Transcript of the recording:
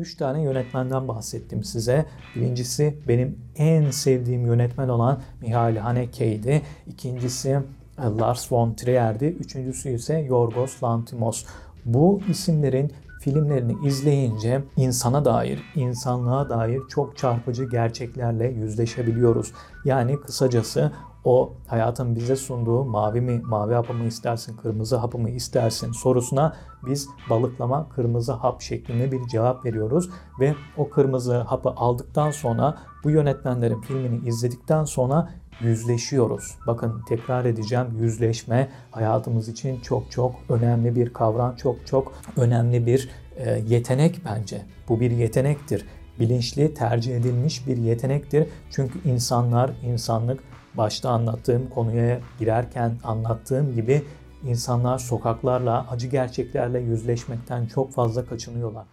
3 tane yönetmenden bahsettim size. Birincisi benim en sevdiğim yönetmen olan Mihail Haneke'ydi. İkincisi e, Lars von Trier'di. Üçüncüsü ise Yorgos Lanthimos. Bu isimlerin filmlerini izleyince insana dair, insanlığa dair çok çarpıcı gerçeklerle yüzleşebiliyoruz. Yani kısacası o hayatın bize sunduğu mavi mi, mavi hapı mı istersin, kırmızı hapı mı istersin sorusuna biz balıklama kırmızı hap şeklinde bir cevap veriyoruz ve o kırmızı hapı aldıktan sonra bu yönetmenlerin filmini izledikten sonra yüzleşiyoruz. Bakın tekrar edeceğim yüzleşme hayatımız için çok çok önemli bir kavram, çok çok önemli bir e, yetenek bence. Bu bir yetenektir. Bilinçli tercih edilmiş bir yetenektir. Çünkü insanlar, insanlık başta anlattığım konuya girerken anlattığım gibi insanlar sokaklarla, acı gerçeklerle yüzleşmekten çok fazla kaçınıyorlar.